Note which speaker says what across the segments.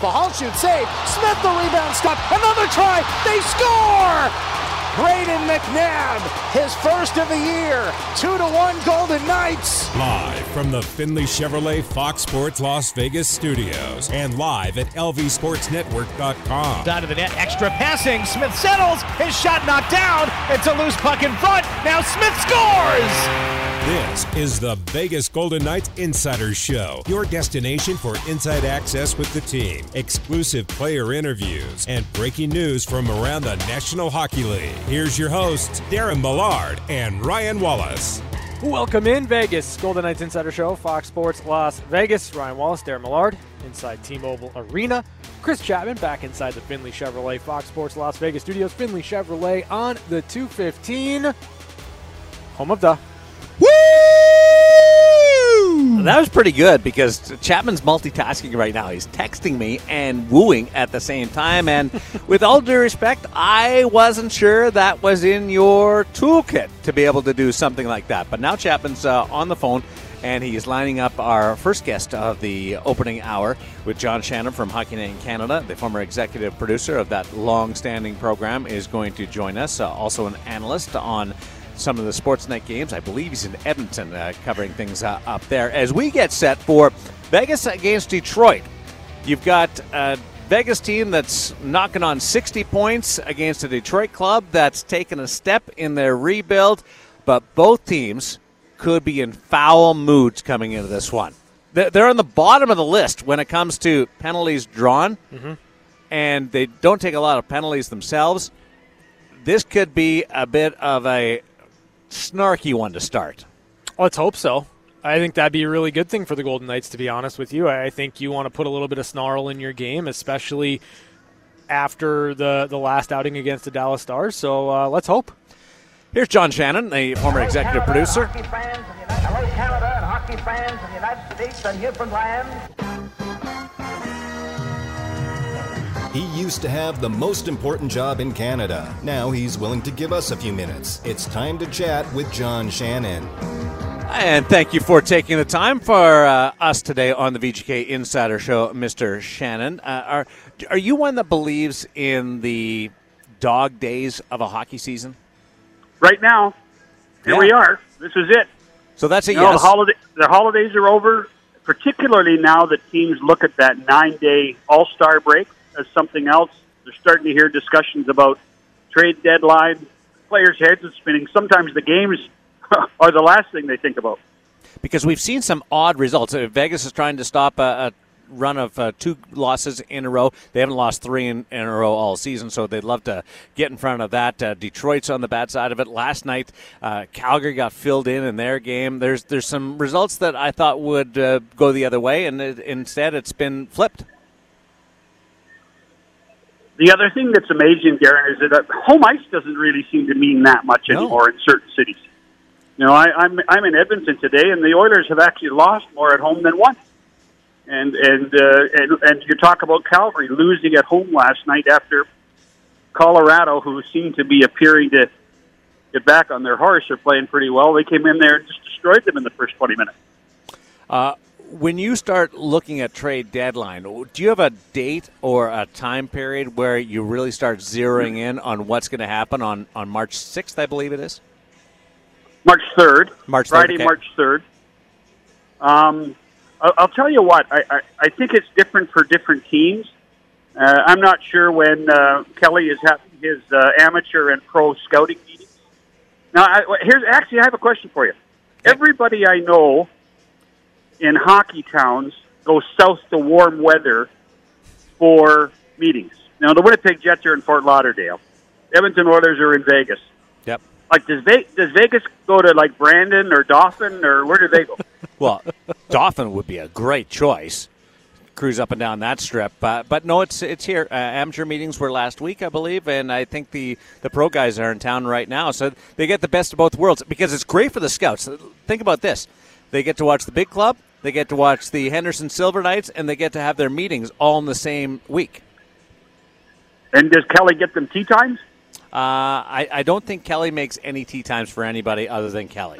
Speaker 1: Pahalchuk save. Smith the rebound stop. Another try. They score! Brayden McNabb, his first of the year. Two to one Golden Knights.
Speaker 2: Live from the Findlay Chevrolet Fox Sports Las Vegas studios and live at lvsportsnetwork.com.
Speaker 3: Down of the net, extra passing. Smith settles. His shot knocked down. It's a loose puck in front. Now Smith scores.
Speaker 2: This is the Vegas Golden Knights Insider Show, your destination for inside access with the team, exclusive player interviews, and breaking news from around the National Hockey League. Here's your hosts, Darren Millard and Ryan Wallace.
Speaker 4: Welcome in Vegas, Golden Knights Insider Show, Fox Sports Las Vegas. Ryan Wallace, Darren Millard, inside T-Mobile Arena. Chris Chapman back inside the Findlay Chevrolet Fox Sports Las Vegas studios. Findlay Chevrolet on the 215, home of the!
Speaker 5: That was pretty good because Chapman's multitasking right now. He's texting me and wooing at the same time. And with all due respect, I wasn't sure that was in your toolkit to be able to do something like that. But now Chapman's uh, on the phone and he's lining up our first guest of the opening hour with John Shannon from Hockey Night in Canada. The former executive producer of that long-standing program is going to join us. Uh, also an analyst on some of the Sportsnet games. I believe he's in Edmonton uh, covering things uh, up there. As we get set for Vegas against Detroit, you've got a Vegas team that's knocking on 60 points against a Detroit club that's taken a step in their rebuild, but both teams could be in foul moods coming into this one. They're on the bottom of the list when it comes to penalties drawn, mm-hmm. and they don't take a lot of penalties themselves. This could be a bit of a snarky one to start.
Speaker 4: Let's hope so. I think that'd be a really good thing for the Golden Knights, to be honest with you. I think you want to put a little bit of snarl in your game, especially after the, the last outing against the Dallas Stars. So uh, let's hope.
Speaker 5: Here's John Shannon, the former executive
Speaker 6: Canada,
Speaker 5: producer.
Speaker 6: Hello, Canada and hockey fans of the United States and Newfoundland.
Speaker 7: He used to have the most important job in Canada. Now he's willing to give us a few minutes. It's time to chat with John Shannon.
Speaker 5: And thank you for taking the time for uh, us today on the VGK Insider Show, Mr. Shannon. Uh, are are you one that believes in the dog days of a hockey season?
Speaker 8: Right now, here
Speaker 5: Yeah.
Speaker 8: we are. This is it.
Speaker 5: So that's a
Speaker 8: You know,
Speaker 5: yes.
Speaker 8: the holiday the holidays are over. Particularly now that teams look at that nine day All Star break as something else. They're starting to hear discussions about trade deadline. Players' heads are spinning. Sometimes the games are the last thing they think about.
Speaker 5: because we've seen some odd results. Uh, Vegas is trying to stop a, a run of uh, two losses in a row. They haven't lost three in, in a row all season, so they'd love to get in front of that. Uh, Detroit's on the bad side of it. Last night, uh, Calgary got filled in in their game. There's there's some results that I thought would uh, go the other way, and it, instead it's been flipped.
Speaker 8: The other thing that's amazing, Darren, is that uh, home ice doesn't really seem to mean that much
Speaker 5: No.
Speaker 8: anymore in certain cities. You know, I, I'm I'm in Edmonton today, and the Oilers have actually lost more at home than won. And and uh, and and you talk about Calgary losing at home last night after Colorado, who seemed to be appearing to get back on their horse, are playing pretty well. They came in there and just destroyed them in the first twenty minutes.
Speaker 5: Uh, when you start looking at trade deadline, do you have a date or a time period where you really start zeroing in on what's going to happen on, on March 6th, I believe it is?
Speaker 8: March third,
Speaker 5: March 3rd,
Speaker 8: Friday,
Speaker 5: okay.
Speaker 8: March third. Um, I'll, I'll tell you what. I, I, I think it's different for different teams. Uh, I'm not sure when uh, Kelly is having his uh, amateur and pro scouting meetings. Now, I, here's actually I have a question for you. Everybody I know in hockey towns go south to warm weather for meetings. Now, the Winnipeg Jets are in Fort Lauderdale. Edmonton Oilers are in Vegas.
Speaker 5: Yep.
Speaker 8: Like, does, Ve- does Vegas go to like Brandon or Dauphin or where do they go?
Speaker 5: Well, Dauphin would be a great choice. Cruise up and down that strip, uh, but no, it's it's here. Uh, amateur meetings were last week, I believe, and I think the the pro guys are in town right now, so they get the best of both worlds because it's great for the scouts. Think about this: they get to watch the big club, they get to watch the Henderson Silver Knights, and they get to have their meetings all in the same week.
Speaker 8: and does Kelly get them tee times?
Speaker 5: Uh, I, I don't think Kelly makes any tee times for anybody other than Kelly.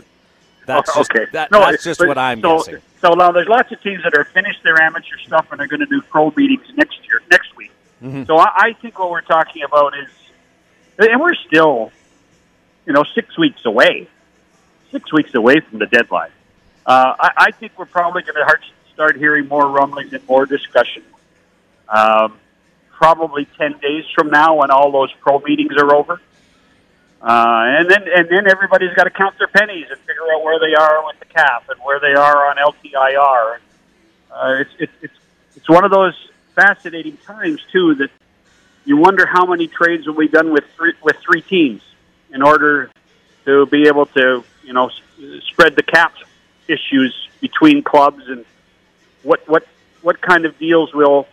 Speaker 5: That's
Speaker 8: Oh,
Speaker 5: just, that,
Speaker 8: No,
Speaker 5: that's just
Speaker 8: but-
Speaker 5: what I'm
Speaker 8: so,
Speaker 5: guessing.
Speaker 8: So now there's lots of teams that are finished their amateur stuff and are going to do pro meetings next year. Next week. So I, I think what we're talking about is, and we're still, you know, six weeks away, six weeks away from the deadline. Uh, I, I think we're probably going to start hearing more rumblings and more discussion. Um, probably ten days from now, when all those pro meetings are over, uh, and then and then everybody's got to count their pennies and figure out where they are with the cap and where they are on LTIR. Uh, it's it's it's it's one of those fascinating times too that you wonder how many trades will be done with three with three teams in order to be able to you know spread the cap issues between clubs and what what what kind of deals will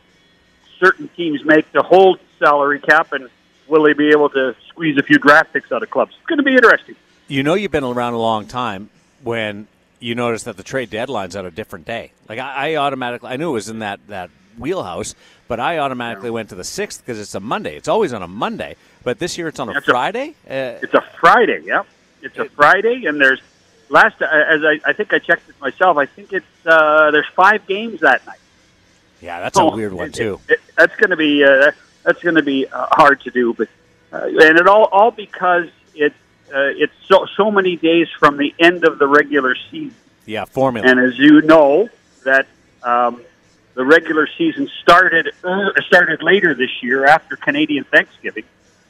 Speaker 8: certain teams make to hold salary cap and will they be able to squeeze a few draft picks out of clubs? It's going to be interesting.
Speaker 5: You know, you've been around a long time when you notice that the trade deadline's on a different day. Like I, I automatically, I knew it was in that that wheelhouse, but I automatically went to the sixth because it's a Monday. It's always on a Monday, but this year it's on a
Speaker 8: a-
Speaker 5: Friday. uh,
Speaker 8: It's a Friday, yeah. It's a Friday, and there's last uh, as I, I think I checked it myself. I think it's uh, there's five games that night.
Speaker 5: yeah, that's a
Speaker 8: Oh,
Speaker 5: weird one
Speaker 8: it-
Speaker 5: too.
Speaker 8: it- that's going to be uh, that's going to be uh, hard to do, but uh, and it all all because it uh, it's so so many days from the end of the regular season.
Speaker 5: Yeah, formula.
Speaker 8: And as you know, that um, the regular season started uh, started later this year after Canadian Thanksgiving,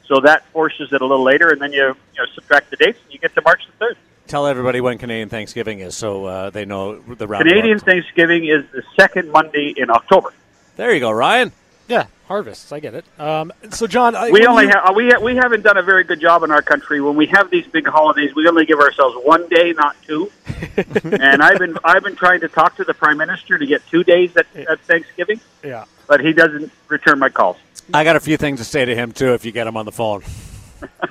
Speaker 8: so that forces it a little later, and then you you know subtract the dates, and you get to March the third.
Speaker 5: Tell everybody when Canadian Thanksgiving is, so uh, they know the round.
Speaker 8: Canadian Thanksgiving is the second Monday in October.
Speaker 5: There you go, Ryan.
Speaker 4: Yeah, harvests. I get it. Um, so, John, I,
Speaker 8: We only
Speaker 4: you-
Speaker 8: have we ha- we haven't done a very good job in our country when we have these big holidays. We only give ourselves one day, not two. and I've been I've been trying to talk to the prime minister to get two days at, at Thanksgiving,
Speaker 4: yeah.
Speaker 8: but he doesn't return my calls.
Speaker 5: I got a few things to say to him too if you get him on the phone.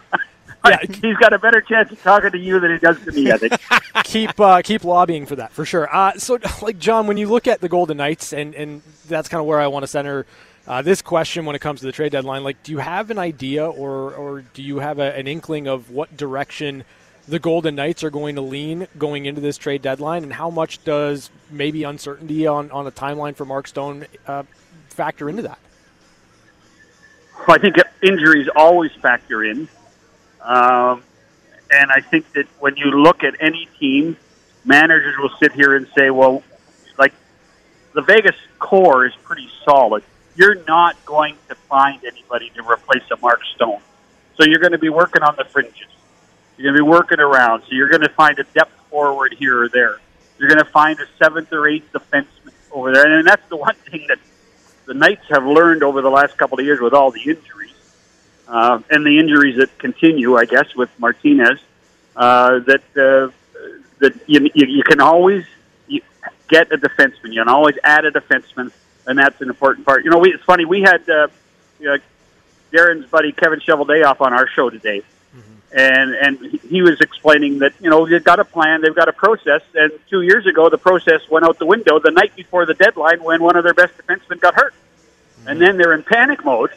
Speaker 4: Yeah.
Speaker 8: He's got a better chance of talking to you than he does to me. I think.
Speaker 4: keep uh, keep lobbying for that for sure. Uh, so, like John, when you look at the Golden Knights, and and that's kind of where I want to center uh, this question when it comes to the trade deadline. Like, do you have an idea, or or do you have a, an inkling of what direction the Golden Knights are going to lean going into this trade deadline, and how much does maybe uncertainty on on a timeline for Mark Stone uh, factor into that?
Speaker 8: I think injuries always factor in. Um, and I think that when you look at any team, managers will sit here and say, well, like the Vegas core is pretty solid. You're not going to find anybody to replace a Mark Stone. So you're going to be working on the fringes. You're going to be working around. So you're going to find a depth forward here or there. You're going to find a seventh or eighth defenseman over there. And that's the one thing that the Knights have learned over the last couple of years with all the injuries uh, and the injuries that continue, I guess, with Martinez, uh, that uh, that you, you, you can always you get a defenseman. You can always add a defenseman, and that's an important part. You know, we, it's funny. We had uh, you know, Darren's buddy Kevin Cheveldayoff on our show today, and and he- he was explaining that you know they've got a plan, they've got a process, and two years ago the process went out the window the night before the deadline when one of their best defensemen got hurt, and then they're in panic mode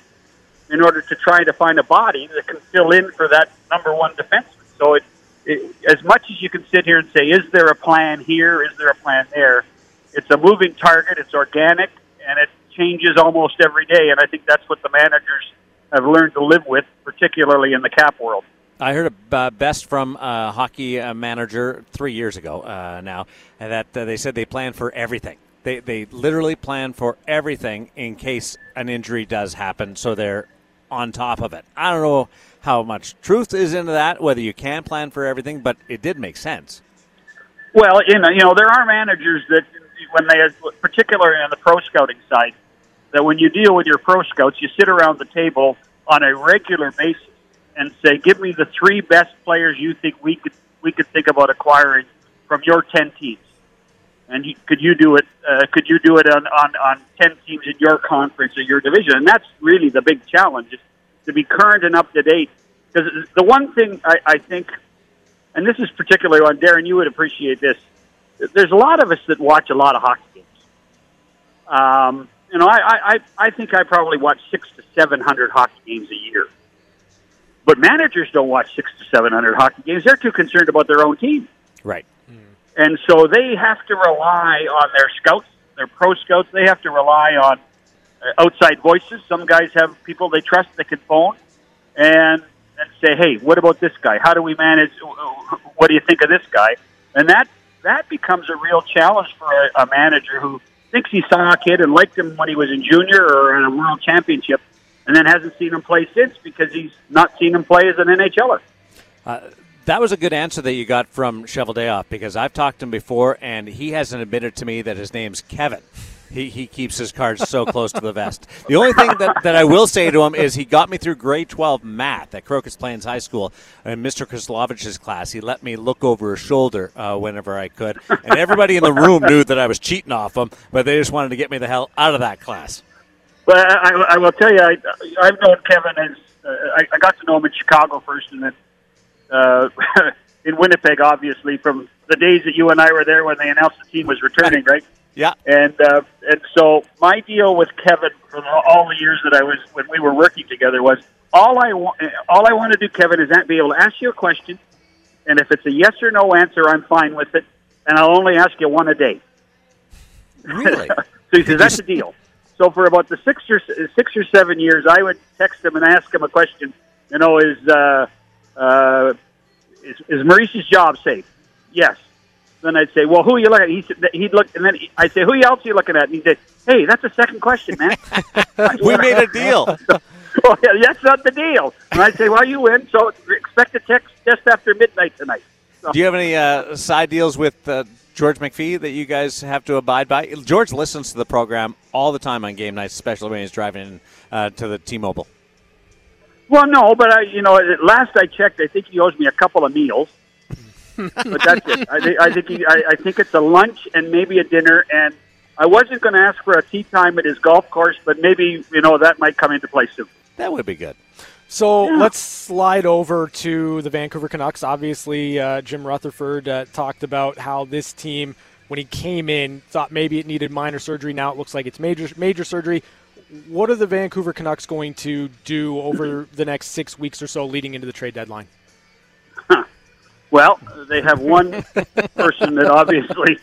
Speaker 8: in order to try to find a body that can fill in for that number one defenseman. So it, it as much as you can sit here and say, is there a plan here? Is there a plan there? It's a moving target. It's organic, and it changes almost every day. And I think that's what the managers have learned to live with, particularly in the cap world.
Speaker 5: I heard a uh, best from a hockey uh, manager three years ago uh, now, that uh, they said they plan for everything. They, they literally plan for everything in case an injury does happen, so they're on top of it. I don't know how much truth is into that, whether you can plan for everything, but it did make sense.
Speaker 8: Well, you know, you know, there are managers that when they, particularly on the pro scouting side, that when you deal with your pro scouts, you sit around the table on a regular basis and say, "Give me the three best players you think we could we could think about acquiring from your ten teams." And you, could you do it? Uh, could you do it on, on on ten teams in your conference or your division? And that's really the big challenge: is to be current and up to date. Because the one thing I, I think and this is particularly on Darren, you would appreciate this. There's a lot of us that watch a lot of hockey games. Um, you know, I, I, I I think I probably watch six to seven hundred hockey games a year. But managers don't watch six to seven hundred hockey games. They're too concerned about their own team.
Speaker 5: Right.
Speaker 8: And so they have to rely on their scouts, their pro scouts. They have to rely on uh, outside voices. Some guys have people they trust that can phone and and say, "Hey, what about this guy? How do we manage? What do you think of this guy?" And that that becomes a real challenge for a, a manager who thinks he saw a kid and liked him when he was in junior or in a world championship, and then hasn't seen him play since because he's not seen him play as an NHLer.
Speaker 5: Uh, that was a good answer that you got from Cheveldayoff because I've talked to him before, and he hasn't admitted to me that his name's Kevin. He, he keeps his cards so close to the vest. The only thing that, that I will say to him is he got me through grade 12 math at Crocus Plains High School in Mr. Krislovich's class. He let me look over his shoulder uh, whenever I could. And everybody in the room knew that I was cheating off him, but they just wanted to get me the hell out of that class.
Speaker 8: Well, I, I will tell you, I, I've known Kevin as uh, I, I got to know him in Chicago first, and then uh, in Winnipeg, obviously, from the days that you and I were there when they announced the team was returning, right?
Speaker 5: Yeah.
Speaker 8: And uh, and so my deal with Kevin for all the years that I was when we were working together was all I want. All I want to do, Kevin, is be able to ask you a question, and if it's a yes or no answer, I'm fine with it, and I'll only ask you one a day.
Speaker 5: Really?
Speaker 8: so he says that's the deal. So for about the six or six or seven years, I would text him and ask him a question. You know, is uh, uh, is, is Maurice's job safe? Yes. Then I'd say, well, who are you looking at? He said, he'd look, and then I'd say, who else are you looking at? And he'd say, hey, that's a second question, man.
Speaker 5: we made a deal.
Speaker 8: well, yeah, that's not the deal. And I'd say, well, you win, so expect a text just after midnight tonight. So.
Speaker 5: Do you have any uh, side deals with uh, George McPhee that you guys have to abide by? George listens to the program all the time on game nights, especially when he's driving uh, to the T-Mobile.
Speaker 8: Well, no, but I, you know, last I checked, I think he owes me a couple of meals. but that's it. I, th- I think he, I, I think it's a lunch and maybe a dinner. And I wasn't going to ask for a tee time at his golf course, but maybe you know that might come into play soon.
Speaker 5: That would be good.
Speaker 4: So yeah. let's slide over to the Vancouver Canucks. Obviously, uh, Jim Rutherford uh, talked about how this team, when he came in, thought maybe it needed minor surgery. Now it looks like it's major major surgery. What are the Vancouver Canucks going to do over the next six weeks or so leading into the trade deadline?
Speaker 8: Well, they have one person that obviously,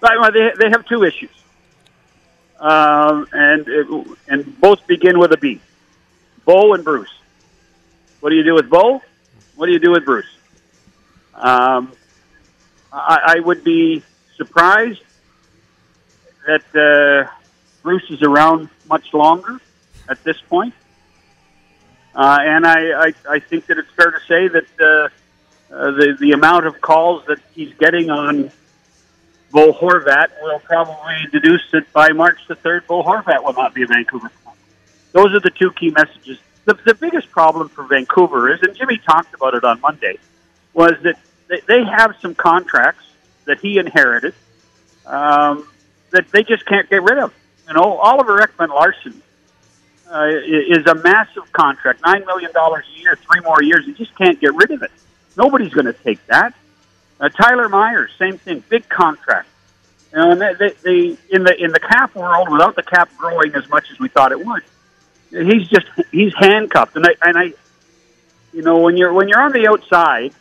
Speaker 8: they they have two issues, um, and it, and both begin with a B. Bo and Bruce. What do you do with Bo? What do you do with Bruce? Um, I, I would be surprised that uh, Bruce is around much longer at this point. Uh, and I, I, I think that it's fair to say that uh, uh, the the amount of calls that he's getting on Bo Horvat will probably deduce that by March the third, Bo Horvat will not be a Vancouver. Those are the two key messages. The, the biggest problem for Vancouver is, and Jimmy talked about it on Monday, was that they, they have some contracts that he inherited um, that they just can't get rid of. You know, Oliver Ekman-Larsson uh, is a massive contract, nine million dollars a year, three more years. You just can't get rid of it. Nobody's going to take that. Uh, Tyler Myers, same thing, big contract. You know, and they, they, they, in the in the cap world, without the cap growing as much as we thought it would, he's just he's handcuffed. And I and I, you know, when you're when you're on the outside,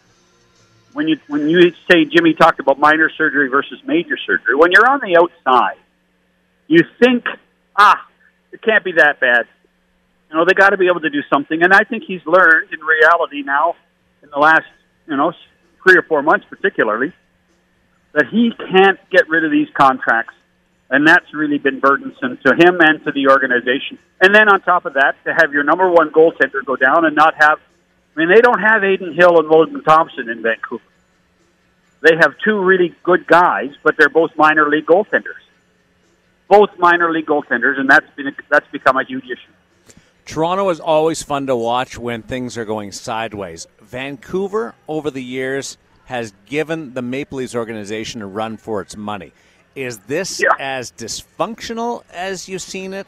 Speaker 8: when you when you say Jimmy talked about minor surgery versus major surgery, when you're on the outside, you think, ah, it can't be that bad. You know, they got to be able to do something. And I think he's learned in reality now in the last you know, three or four months particularly, that he can't get rid of these contracts. And that's really been burdensome to him and to the organization. And then on top of that, to have your number one goaltender go down and not have, I mean, they don't have Adin Hill and Logan Thompson in Vancouver. They have two really good guys, but they're both minor league goaltenders. Both minor league goaltenders, and that's been that's become a huge issue.
Speaker 5: Toronto is always fun to watch when things are going sideways. Vancouver, over the years, has given the Maple Leafs organization a run for its money. Is this yeah. as dysfunctional as you've seen it,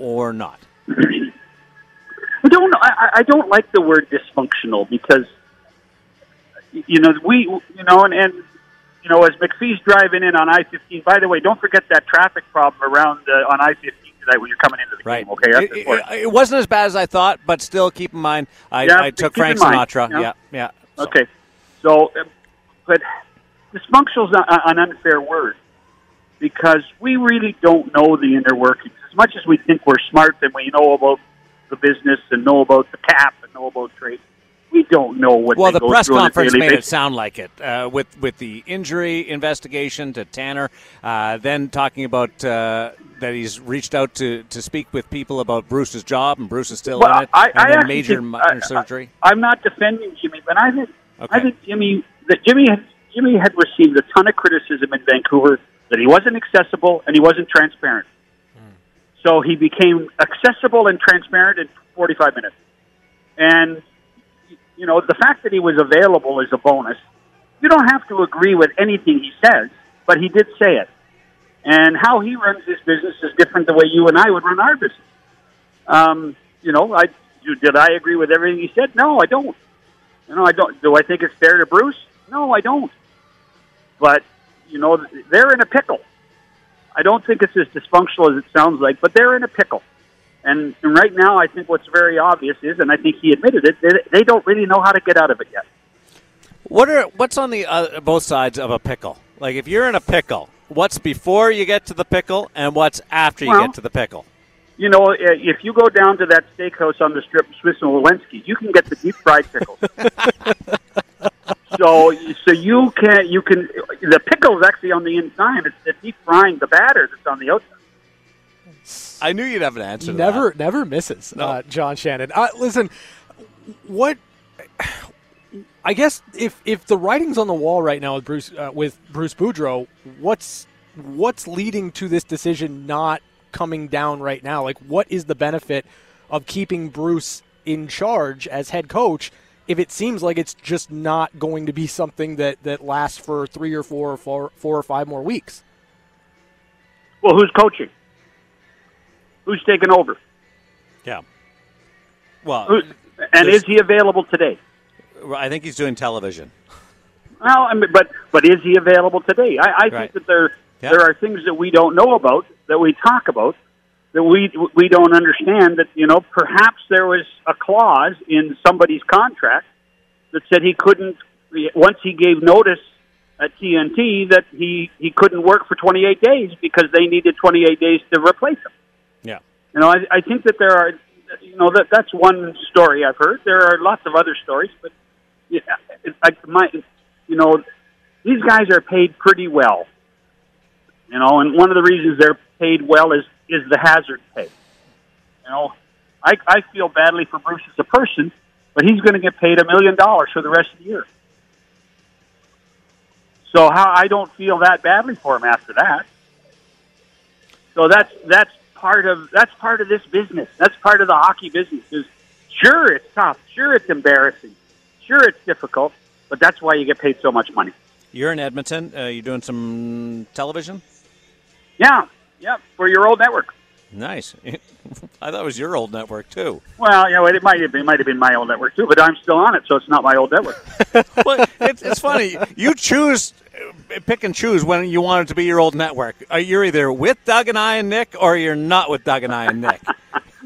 Speaker 5: or not?
Speaker 8: I don't. I, I don't like the word dysfunctional because you know we you know and, and you know as McPhee's driving in on I fifteen. By the way, don't forget that traffic problem around uh, on I fifteen tonight when you're coming into the
Speaker 5: right.
Speaker 8: game. Okay,
Speaker 5: it, it, it, wasn't as bad as I thought, but still keep in mind I, yeah, I took Frank Sinatra.
Speaker 8: Yeah,
Speaker 5: yeah. yeah
Speaker 8: so. Okay, so uh, but dysfunctional is an unfair word because we really don't know the inner workings. As much as we think we're smart and we know about the business and know about the cap and know about trade, we don't know what.
Speaker 5: Well,
Speaker 8: they
Speaker 5: the
Speaker 8: go
Speaker 5: press
Speaker 8: through on a
Speaker 5: conference
Speaker 8: daily
Speaker 5: made it sound like it uh, with with the injury investigation to Tanner, uh, then talking about uh, that he's reached out to, to speak with people about Bruce's job and Bruce is still
Speaker 8: Well,
Speaker 5: in it,
Speaker 8: I-
Speaker 5: and
Speaker 8: I
Speaker 5: then major
Speaker 8: think-
Speaker 5: minor
Speaker 8: I-
Speaker 5: surgery.
Speaker 8: I'm not defending Jimmy, but I think
Speaker 5: Okay.
Speaker 8: I think Jimmy that Jimmy had Jimmy had received a ton of criticism in Vancouver that he wasn't accessible and he wasn't transparent. So he became accessible and transparent in 45 minutes. And you know, the fact that he was available is a bonus. You don't have to agree with anything he says, but he did say it. And how he runs his business is different the way you and I would run our business. Um, you know, I did I agree with everything he said? No, I don't. You know, I don't. Do I think it's fair to Bruce? No, I don't. But you know, they're in a pickle. I don't think it's as dysfunctional as it sounds like, but they're in a pickle. And, and right now, I think what's very obvious is, and I think he admitted it, they, they don't really know how to get out of it yet.
Speaker 5: What are what's on the uh, both sides of a pickle? Like if you're in a pickle, what's before you get to the pickle, and what's after you
Speaker 8: Well-
Speaker 5: get to the pickle?
Speaker 8: You know, uh, if you go down to that steakhouse on the strip, Smith and Wollensky, you can get the deep fried pickles. so, so you can you can the pickle is actually on the inside. It's the deep frying the batter that's on the outside.
Speaker 5: I knew you'd have an answer. to
Speaker 4: never
Speaker 5: that.
Speaker 4: never misses
Speaker 5: No.
Speaker 4: uh, John Shannon. Uh, listen, what I guess if if the writing's on the wall right now with Bruce uh, with Bruce Boudreau, what's what's leading to this decision not coming down right now? Like, what is the benefit of keeping Bruce in charge as head coach? If it seems like it's just not going to be something that, that lasts for three or four or four, four or five more weeks.
Speaker 8: Well, who's coaching? Who's taking over?
Speaker 5: Yeah. Well,
Speaker 8: Who, and is he available today?
Speaker 5: I think he's doing television.
Speaker 8: Well, I mean, but but is he available today? I, I
Speaker 5: Right.
Speaker 8: think that there
Speaker 5: Yeah.
Speaker 8: there are things that we don't know about that we talk about that we we don't understand. That you know, perhaps there was a clause in somebody's contract that said he couldn't once he gave notice at TNT that he he couldn't work for 28 days because they needed 28 days to replace him. You know, I, I think that there are, you know, that that's one story I've heard. There are lots of other stories, but yeah, it, I, my, you know, these guys are paid pretty well. You know, and one of the reasons they're paid well is is the hazard pay. You know, I I feel badly for Bruce as a person, but he's going to get paid a million dollars for the rest of the year. So how I don't feel that badly for him after that. So that's that's part of that's part of this business. That's part of the hockey business. Is sure it's tough, sure it's embarrassing, sure it's difficult, but that's why you get paid so much money.
Speaker 5: You're in Edmonton. Uh, you're doing some television.
Speaker 8: Yeah, yeah, for your old network.
Speaker 5: Nice. I thought it was your old network too.
Speaker 8: Well, you know, it might have been, it might have been my old network too, but I'm still on it, so it's not my old network.
Speaker 5: well, it's, it's funny. You choose, pick and choose when you want it to be your old network. Uh, You're either with Doug and I and Nick, or you're not with Doug and I and Nick.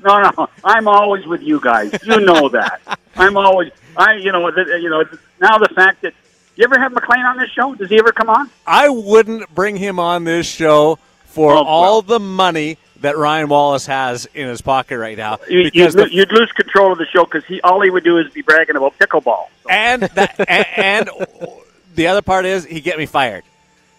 Speaker 8: No, no, I'm always with you guys. You know that. I'm always, I, you know, you know. Now the fact that you ever have MacLean on this show? Does he ever come on?
Speaker 5: I wouldn't bring him on this show for
Speaker 8: Oh,
Speaker 5: all
Speaker 8: well.
Speaker 5: the money that Ryan Wallace has in his pocket right now.
Speaker 8: You'd,
Speaker 5: the,
Speaker 8: you'd lose control of the show because he all he would do is be bragging about pickleball. So.
Speaker 5: and that, and, and the other part is he'd get me fired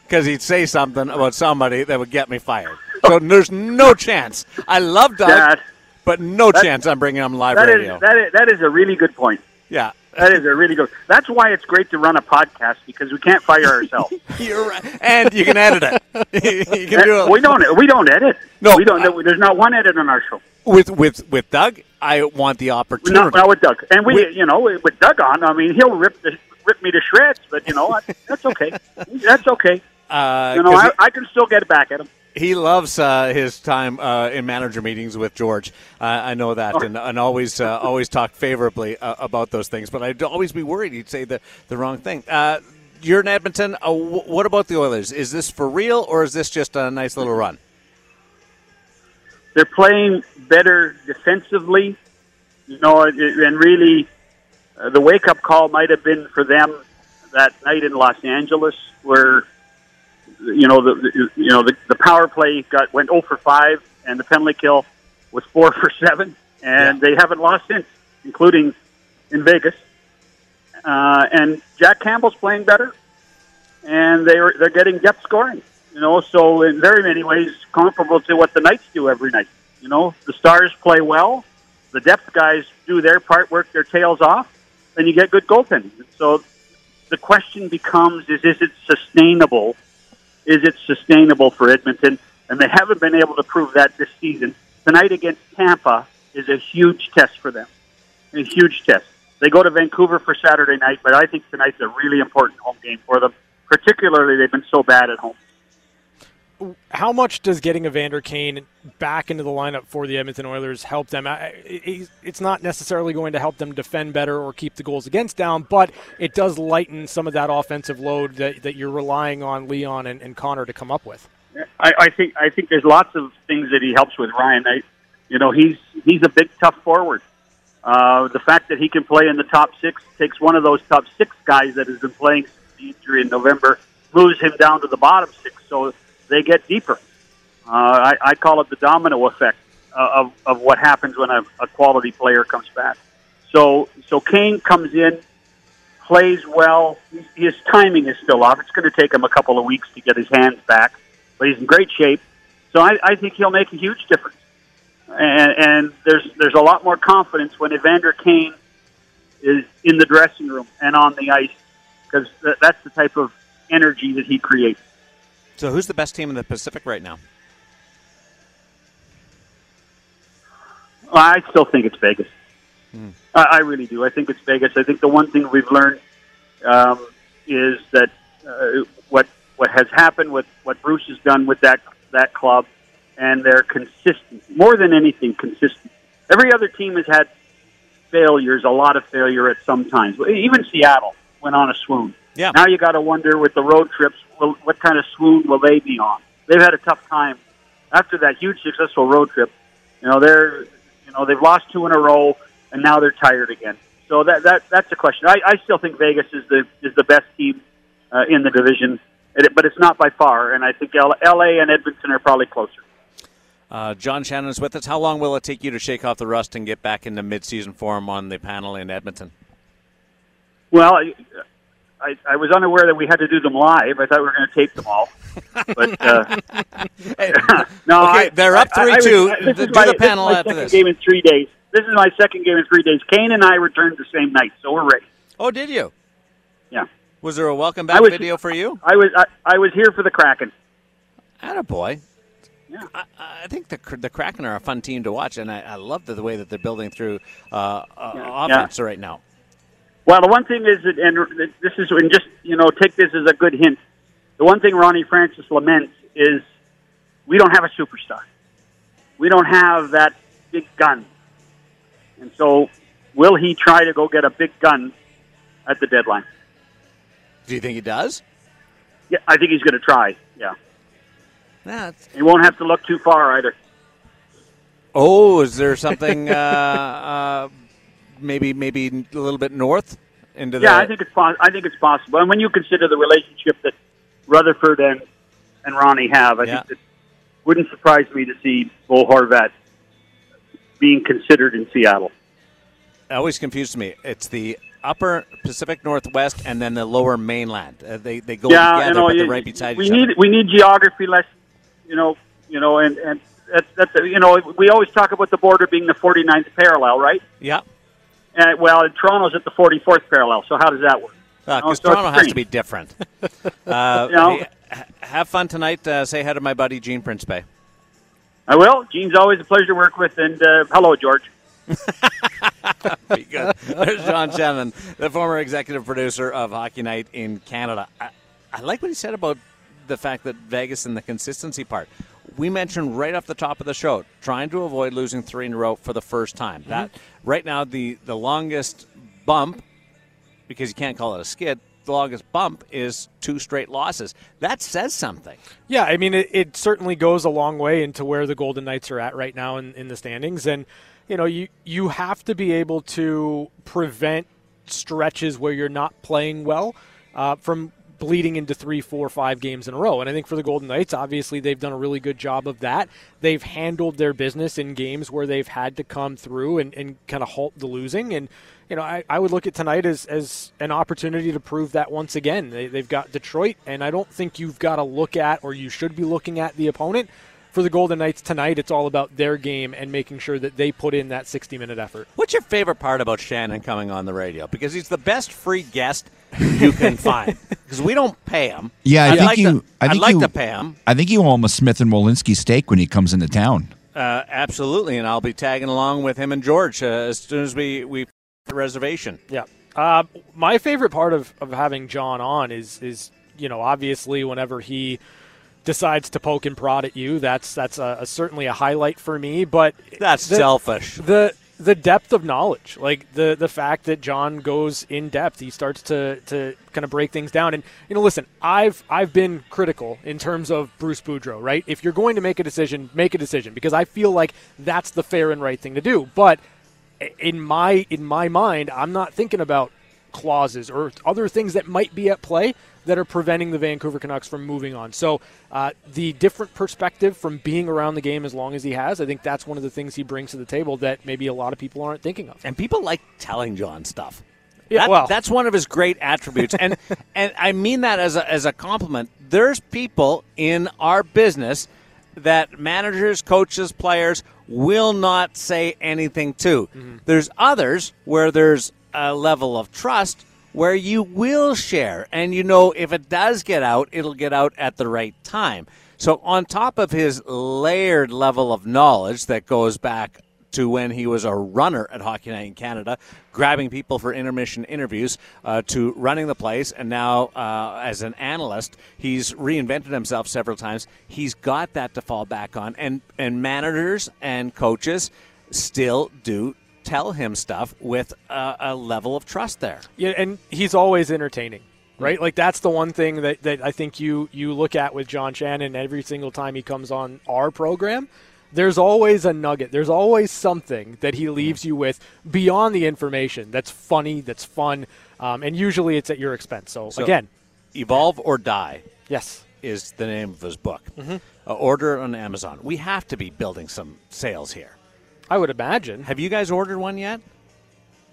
Speaker 5: because he'd say something about somebody that would get me fired. So there's no chance. I love Doug,
Speaker 8: That
Speaker 5: but no
Speaker 8: that-
Speaker 5: chance I'm bringing him live
Speaker 8: that
Speaker 5: radio.
Speaker 8: is that is that is a really good point.
Speaker 5: yeah.
Speaker 8: That is a really good. That's why it's great to run a podcast because we can't fire ourselves.
Speaker 5: You're right. And you can edit it. you can do eh, it.
Speaker 8: we don't. We don't edit.
Speaker 5: No,
Speaker 8: we don't.
Speaker 5: I-
Speaker 8: there's not one edit on our show.
Speaker 5: with with with Doug. I want the opportunity.
Speaker 8: Not, not with Doug. And we,
Speaker 5: We-
Speaker 8: you know, with Doug on, I mean, he'll rip the, rip me to shreds. But you know, that's okay. That's okay.
Speaker 5: uh,
Speaker 8: You know, I, I can still get it back at him.
Speaker 5: he, loves uh, his time uh, in manager meetings with George. Uh, I know that, and, and always uh, always talk favorably uh, about those things. But I'd always be worried he'd say the the wrong thing. Uh, you're in Edmonton. Uh, wh- what about the Oilers? Is this for real, or is this just a nice little run?
Speaker 8: They're playing better defensively. You know, and really, uh, the wake up call might have been for them that night in Los Angeles, where you know the, the you know the, the power play got went 0 for 5, and the penalty kill was 4 for 7, and yeah. they haven't lost since, including in Vegas. Uh, and Jack Campbell's playing better, and they're they're getting depth scoring. You know, so in very many ways comparable to what the Knights do every night. You know, the Stars play well, the depth guys do their part, work their tails off, and you get good goaltending. So the question becomes: Is is it sustainable? Is it sustainable for Edmonton? And they haven't been able to prove that this season. Tonight against Tampa is a huge test for them. A huge test. They go to Vancouver for Saturday night, but I think tonight's a really important home game for them. Particularly, they've been so bad at home
Speaker 4: how much does getting Evander Kane back into the lineup for the Edmonton Oilers help them? It's not necessarily going to help them defend better or keep the goals against down, but it does lighten some of that offensive load that, that you're relying on Leon and, and Connor to come up with.
Speaker 8: I, I think I think there's lots of things that he helps with Ryan. I, you know, he's he's a big tough forward. Uh, the fact that he can play in the top six takes one of those top six guys that has been playing since the injury in November, moves him down to the bottom six. So they get deeper. Uh, I, I call it the domino effect uh, of, of what happens when a, a quality player comes back. So, so Kane comes in, plays well. His timing is still off. It's going to take him a couple of weeks to get his hands back, but he's in great shape. So I, I think he'll make a huge difference. And, and there's there's a lot more confidence when Evander Kane is in the dressing room and on the ice because th- that's the type of energy that he creates.
Speaker 5: So, who's the best team in the Pacific right now?
Speaker 8: I still think it's Vegas. Hmm. I, I really do. I think it's Vegas. I think the one thing we've learned um, is that uh, what what has happened with what Bruce has done with that that club, and they're consistent more than anything. Consistent. Every other team has had failures, a lot of failure at some times. Even Seattle went on a swoon.
Speaker 5: Yeah.
Speaker 8: Now you got to wonder with the road trips, will, what kind of swoon will they be on? They've had a tough time after that huge successful road trip. You know they're, you know they've lost two in a row, and now they're tired again. So that that that's a question. I, I still think Vegas is the is the best team uh, in the division, but it's not by far. And I think L- L.A. and Edmonton are probably closer.
Speaker 5: Uh, John Shannon is with us. How long will it take you to shake off the rust and get back into midseason form on the panel in Edmonton?
Speaker 8: Well, I, I was unaware that we had to do them live. I thought we were going to tape them all. But uh,
Speaker 5: no, okay, I, they're up three two. Do my, the panel
Speaker 8: this
Speaker 5: after this.
Speaker 8: Game in three days. This is my second game in three days. Kane and I returned the same night, so we're ready.
Speaker 5: Oh, did you?
Speaker 8: Yeah.
Speaker 5: Was there a welcome back was, video for you?
Speaker 8: I was I, I was here for the Kraken.
Speaker 5: boy.
Speaker 8: Yeah.
Speaker 5: I, I, think the the Kraken are a fun team to watch, and I, I love the, the way that they're building through uh, yeah. offense yeah. right now.
Speaker 8: Well, the one thing is that, and this is, and just you know, take this as a good hint. The one thing Ronnie Francis laments is we don't have a superstar. We don't have that big gun, and so will he try to go get a big gun at the deadline?
Speaker 5: Do you think he does?
Speaker 8: Yeah, I think he's going to try. Yeah.
Speaker 5: that's
Speaker 8: he won't have to look too far either.
Speaker 5: Oh, is there something uh, uh, maybe maybe a little bit north into
Speaker 8: the. Yeah, I think it's po- I think it's possible. And when you consider the relationship that Rutherford and and Ronnie have, I yeah. think it wouldn't surprise me to see Bo Horvat being considered in Seattle.
Speaker 5: It always confused me. It's the upper Pacific Northwest and then the lower mainland. Uh, they they go
Speaker 8: yeah,
Speaker 5: together,
Speaker 8: you know,
Speaker 5: but they're right beside
Speaker 8: we
Speaker 5: each
Speaker 8: need,
Speaker 5: other.
Speaker 8: We need geography less, you know, you know, and and that's that's you know we always talk about the border being the 49th parallel, right?
Speaker 5: Yeah.
Speaker 8: Uh, well, Toronto's at the 44th parallel, so how does that work?
Speaker 5: Because uh, Toronto has to be different. uh, you know, hey, have fun tonight. Uh, say hi to my buddy Gene Principe.
Speaker 8: I will. Gene's always a pleasure to work with, and uh, hello, George.
Speaker 5: good. There's John Shannon, the former executive producer of Hockey Night in Canada. I, I like what he said about the fact that Vegas and the consistency part we mentioned right off the top of the show, trying to avoid losing three in a row for the first time. Mm-hmm. That right now the the longest bump, because you can't call it a skid. The longest bump is two straight losses. That says something.
Speaker 4: Yeah, I mean, it, it certainly goes a long way into where the Golden Knights are at right now in, in the standings. And, you know, you, you have to be able to prevent stretches where you're not playing well uh, from bleeding into three, four, five games in a row. And I think for the Golden Knights, obviously they've done a really good job of that. They've handled their business in games where they've had to come through and, and kind of halt the losing. And you know, I, I would look at tonight as, as an opportunity to prove that once again. They, they've got Detroit, and I don't think you've got to look at or you should be looking at the opponent for the Golden Knights tonight, it's all about their game and making sure that they put in that 60 minute effort.
Speaker 5: What's your favorite part about Shannon coming on the radio? Because he's the best free guest you can find. Because we don't pay him.
Speaker 9: Yeah, I
Speaker 5: I'd
Speaker 9: think
Speaker 5: like
Speaker 9: you.
Speaker 5: To,
Speaker 9: I think
Speaker 5: would like
Speaker 9: you,
Speaker 5: to pay him.
Speaker 9: I think you owe him a Smith and Wollensky steak when he comes into town.
Speaker 5: Uh, absolutely, and I'll be tagging along with him and George uh, as soon as we we the reservation.
Speaker 4: Yeah. Uh, my favorite part of, of having John on is is you know obviously whenever he decides to poke and prod at you, that's that's a, a certainly a highlight for me. But
Speaker 5: that's
Speaker 4: the,
Speaker 5: selfish.
Speaker 4: The the depth of knowledge, like the the fact that John goes in depth, he starts to to kind of break things down. And you know, listen, I've I've been critical in terms of Bruce Boudreau, right? If you're going to make a decision, make a decision because I feel like that's the fair and right thing to do. But in my in my mind, I'm not thinking about clauses or other things that might be at play that are preventing the Vancouver Canucks from moving on. So uh, the different perspective from being around the game as long as he has, I think that's one of the things he brings to the table that maybe a lot of people aren't thinking of.
Speaker 5: And people like telling John stuff.
Speaker 4: Yeah,
Speaker 5: that,
Speaker 4: well,
Speaker 5: that's one of his great attributes, and and I mean that as a as a compliment. There's people in our business that managers, coaches, players will not say anything to. Mm-hmm. There's others where there's a level of trust where you will share. And you know, if it does get out, it'll get out at the right time. So, on top of his layered level of knowledge that goes back to when he was a runner at Hockey Night in Canada, grabbing people for intermission interviews, uh, to running the place, and now uh, as an analyst, he's reinvented himself several times. He's got that to fall back on, and and managers and coaches still do tell him stuff with a, a, level of trust there.
Speaker 4: Yeah, and he's always entertaining, right? Like that's the one thing that, that I think you you look at with John Shannon every single time he comes on our program. There's always a nugget. There's always something that he leaves you with beyond the information that's funny, that's fun, um, and usually it's at your expense. So,
Speaker 5: so,
Speaker 4: again,
Speaker 5: evolve or die.
Speaker 4: Yes,
Speaker 5: is the name of his book.
Speaker 4: Mm-hmm.
Speaker 5: Uh, order it on Amazon. We have to be building some sales here.
Speaker 4: I would imagine.
Speaker 5: Have you guys ordered one yet?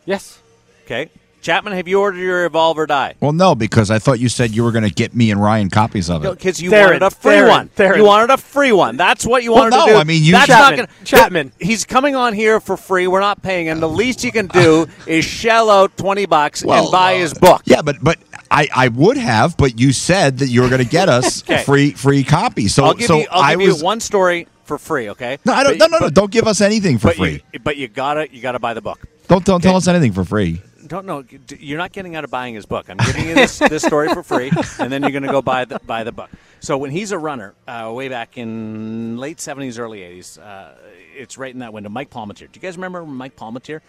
Speaker 4: Yes.
Speaker 5: Okay. Chapman, have you ordered your Evolve or Die?
Speaker 9: Well, no, because I thought you said you were going to get me and Ryan copies of it.
Speaker 5: Because you
Speaker 4: Theron,
Speaker 5: wanted a free
Speaker 4: Theron,
Speaker 5: one.
Speaker 4: Theron.
Speaker 5: You wanted a free one. That's what you
Speaker 9: Well,
Speaker 5: wanted
Speaker 9: no,
Speaker 5: to do.
Speaker 9: I mean, you-
Speaker 5: That's
Speaker 4: Chapman,
Speaker 5: not gonna,
Speaker 4: Chapman.
Speaker 5: He's coming on here for free. We're not paying him. The least you can do is shell out twenty bucks
Speaker 9: Well,
Speaker 5: and buy
Speaker 9: uh,
Speaker 5: his book.
Speaker 9: Yeah, but but I, I would have, but you said that you were going to get us
Speaker 5: Okay.
Speaker 9: free free copies. So
Speaker 5: I'll give
Speaker 9: so
Speaker 5: you. I'll
Speaker 9: I
Speaker 5: give
Speaker 9: was
Speaker 5: you one story for free. Okay.
Speaker 9: no, I don't,
Speaker 5: But-
Speaker 9: no, no, no.
Speaker 5: but-
Speaker 9: Don't give us anything for
Speaker 5: but
Speaker 9: free.
Speaker 5: You, but you gotta you gotta buy the book.
Speaker 9: don't don't
Speaker 5: okay.
Speaker 9: tell us anything for free.
Speaker 5: Don't know. You're not getting out of buying his book. I'm giving you this, this story for free, and then you're to go buy the buy the book. So when he's a runner, uh, way back in late '70s, early '80s, uh, it's right in that window. Mike Palmateer. Do you guys remember Mike Palmateer?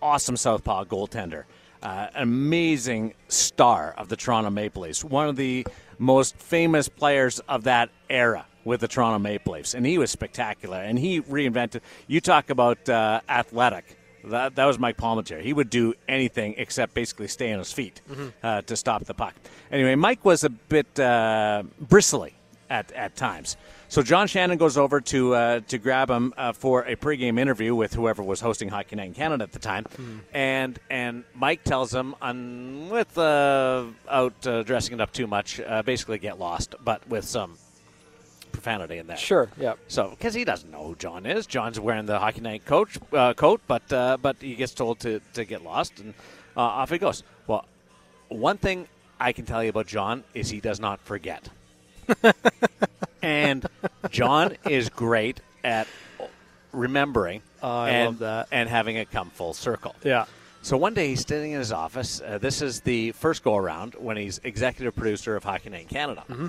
Speaker 5: Awesome southpaw goaltender, uh, amazing star of the Toronto Maple Leafs, one of the most famous players of that era with the Toronto Maple Leafs, and he was spectacular. And he reinvented. You talk about uh, athletic. That, that was Mike Palmateer. He would do anything except basically stay on his feet uh, to stop the puck. Anyway, Mike was a bit uh, bristly at, at times. So John Shannon goes over to uh, to grab him uh, for a pregame interview with whoever was hosting Hockey Night in Canada at the time, and and Mike tells him, on, with uh, out uh, dressing it up too much, uh, basically get lost, but with some profanity in there.
Speaker 4: Sure. Yeah.
Speaker 5: So, because he doesn't know who John is, John's wearing the hockey night coach uh, coat, but uh, but he gets told to, to get lost, and uh, off he goes. Well, one thing I can tell you about John is he does not forget, and John is great at remembering
Speaker 4: Oh, I
Speaker 5: and,
Speaker 4: love that.
Speaker 5: and having it come full circle.
Speaker 4: Yeah.
Speaker 5: So one day he's sitting in his office. Uh, this is the first go around when he's executive producer of Hockey Night in Canada,
Speaker 4: Mm-hmm.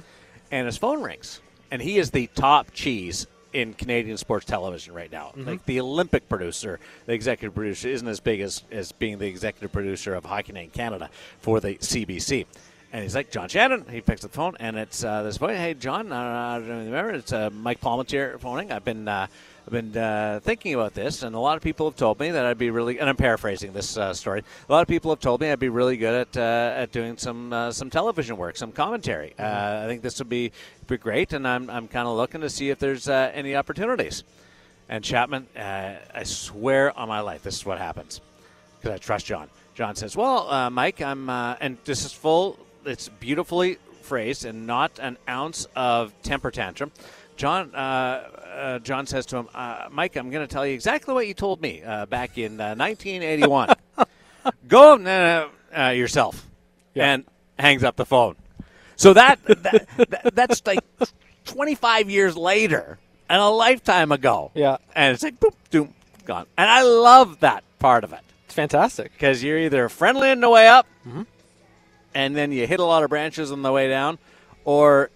Speaker 5: and his phone rings, and he is the top cheese in Canadian sports television right now.
Speaker 4: Mm-hmm.
Speaker 5: Like the Olympic producer, the executive producer isn't as big as, as being the executive producer of Hockey Night in Canada for the CBC. And he's like, John Shannon. He picks up the phone, and it's uh, this boy. Hey, John, uh, I don't remember. It's uh, Mike Palmateer phoning. I've been uh, I've been uh, thinking about this, and a lot of people have told me that I'd be really. And I'm paraphrasing this uh, story. A lot of people have told me I'd be really good at uh, at doing some uh, some television work, some commentary. Uh, I think this would be be great, and I'm I'm kind of looking to see if there's uh, any opportunities. And Chapman, uh, I swear on my life, this is what happens because I trust John. John says, "Well, uh, Mike, I'm," uh, and this is full. It's beautifully phrased and not an ounce of temper tantrum. John, uh, uh, John says to him, uh, "Mike, I'm going to tell you exactly what you told me uh, back in uh, 1981. Go uh, uh, yourself," and hangs up the phone. So that, that, that that's like 25 years later and a lifetime ago.
Speaker 4: Yeah.
Speaker 5: And it's like boop, doom, gone. And I love that part of it
Speaker 4: It's fantastic.
Speaker 5: because you're either friendly on the way up, and then you hit a lot of branches on the way down, or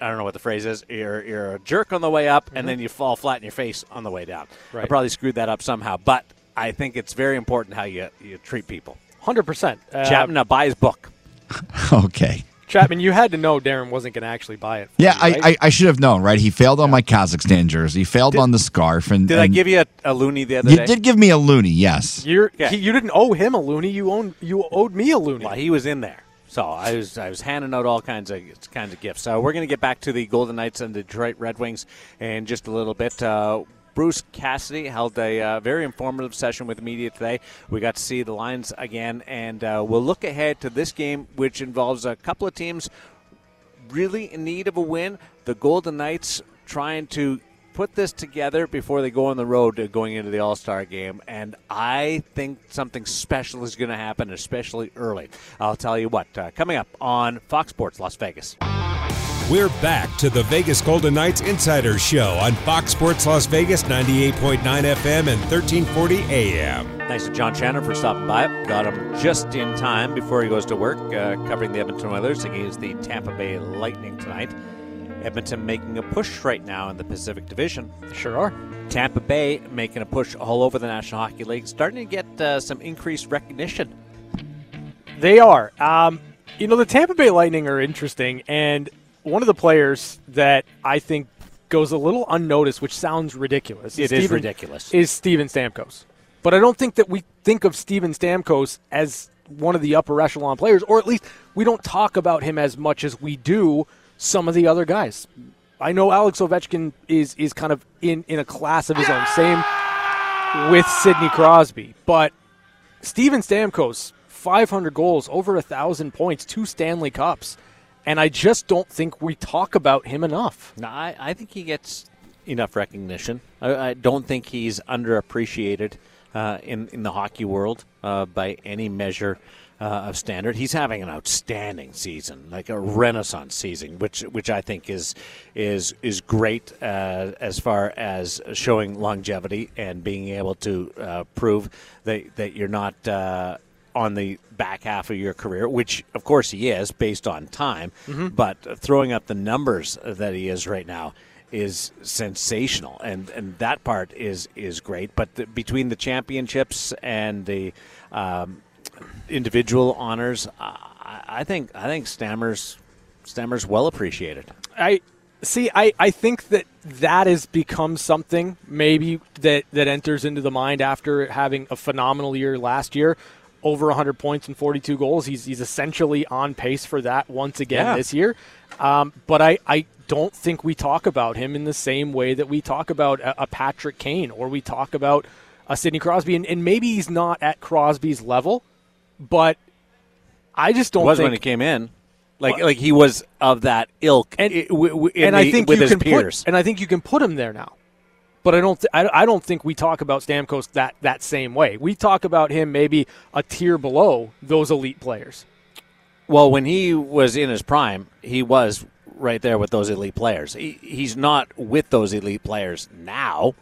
Speaker 5: I don't know what the phrase is. You're you're a jerk on the way up, and then you fall flat in your face on the way down. I probably screwed that up somehow, but I think it's very important how you you treat people.
Speaker 4: Hundred percent. Uh,
Speaker 5: Chapman now buy his book.
Speaker 9: Okay.
Speaker 4: Chapman, you had to know Darren wasn't going to actually buy it.
Speaker 9: Yeah,
Speaker 4: you,
Speaker 9: I,
Speaker 4: right?
Speaker 9: I, I should have known, right? He failed on my Kazakhstan jersey, He failed on the scarf, and
Speaker 5: Did I give you a, a loony the other
Speaker 9: You
Speaker 5: day?
Speaker 9: You did give me a loony, yes.
Speaker 4: You're
Speaker 5: Yeah.
Speaker 4: he, you didn't owe him a loony. You own you owed me a loony.
Speaker 5: Well, he was in there. So I was I was handing out all kinds of kinds of gifts. So we're going to get back to the Golden Knights and the Detroit Red Wings in just a little bit. Uh, Bruce Cassidy held a uh, very informative session with media today. We got to see the lines again, and uh, we'll look ahead to this game, which involves a couple of teams really in need of a win. The Golden Knights trying to put this together before they go on the road to going into the All Star game, and I think something special is going to happen, especially early. I'll tell you what. Uh, coming up on Fox Sports Las Vegas.
Speaker 2: We're back to the Vegas Golden Knights Insider Show on Fox Sports Las Vegas 98.9 FM and 1340 AM.
Speaker 5: Thanks to John Shannon for stopping by. Got him just in time before he goes to work, uh, covering the Edmonton Oilers against the Tampa Bay Lightning tonight. Edmonton making a push right now in the Pacific Division.
Speaker 4: Sure are.
Speaker 5: Tampa Bay making a push all over the National Hockey League, starting to get uh, some increased recognition.
Speaker 4: They are. Um, you know, the Tampa Bay Lightning are interesting, and one of the players that I think goes a little unnoticed, which sounds ridiculous.
Speaker 5: It is ridiculous.
Speaker 4: Is Steven Stamkos. But I don't think that we think of Steven Stamkos as one of the upper echelon players, or at least we don't talk about him as much as we do some of the other guys. I know Alex Ovechkin is is kind of in, in a class of his own, same with Sidney Crosby. But Steven Stamkos, 500 goals, over a thousand points, two Stanley Cups, and I just don't think we talk about him enough.
Speaker 5: No, I, I think he gets enough recognition. I, I don't think he's underappreciated uh, in in the hockey world uh, by any measure uh, of standard. He's having an outstanding season, like a renaissance season, which which I think is is is great uh, as far as showing longevity and being able to uh, prove that that you're not. Uh, on the back half of your career, which of course he is based on time, but throwing up the numbers that he is right now is sensational, and and that part is is great. But the, between the championships and the um, individual honors, I, I think I think Stammer's Stammer's well appreciated.
Speaker 4: I see. I, I think that that has become something maybe that that enters into the mind after having a phenomenal year last year, over 100 points and 42 goals. He's he's essentially on pace for that once again
Speaker 5: Yeah.
Speaker 4: this year. Um, but I I don't think we talk about him in the same way that we talk about a, a Patrick Kane or we talk about a Sidney Crosby. And, and maybe he's not at Crosby's level, but I just don't
Speaker 5: was
Speaker 4: think
Speaker 5: when he came in, like like he was of that ilk,
Speaker 4: And-
Speaker 5: i- w- w-
Speaker 4: and
Speaker 5: the-
Speaker 4: I think
Speaker 5: with
Speaker 4: you
Speaker 5: his
Speaker 4: can
Speaker 5: peers.
Speaker 4: put, and I think you can put him there now. But I don't, th- I, I don't think we talk about Stamkos that that same way. We talk about him maybe a tier below those elite players.
Speaker 5: Well, when he was in his prime, he was right there with those elite players. He, he's not with those elite players now,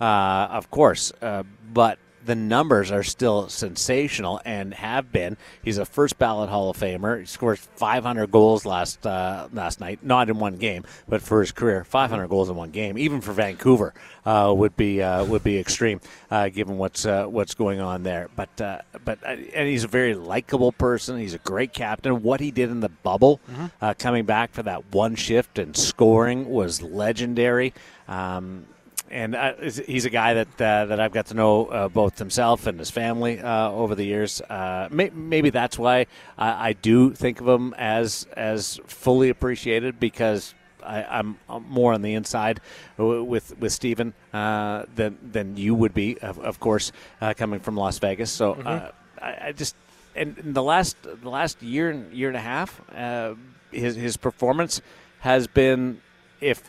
Speaker 5: uh, of course, uh, but the numbers are still sensational and have been. He's a first ballot Hall of Famer. He scored 500 goals last uh, last night, not in one game, but for his career, 500 goals in one game, even for Vancouver, uh, would be uh, would be extreme, uh, given what's uh, what's going on there. But uh, but uh, and he's a very likable person. He's a great captain. What he did in the bubble, uh, coming back for that one shift and scoring was legendary. Um, and uh, he's a guy that uh, that I've got to know uh, both himself and his family uh, over the years. Uh, may, maybe that's why I, I do think of him as as fully appreciated because I, I'm, I'm more on the inside with with Steven uh, than than you would be, of, of course, uh, coming from Las Vegas. So uh, I, I just and in the last the last year and year and a half, uh, his his performance has been if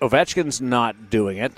Speaker 5: Ovechkin's not doing it,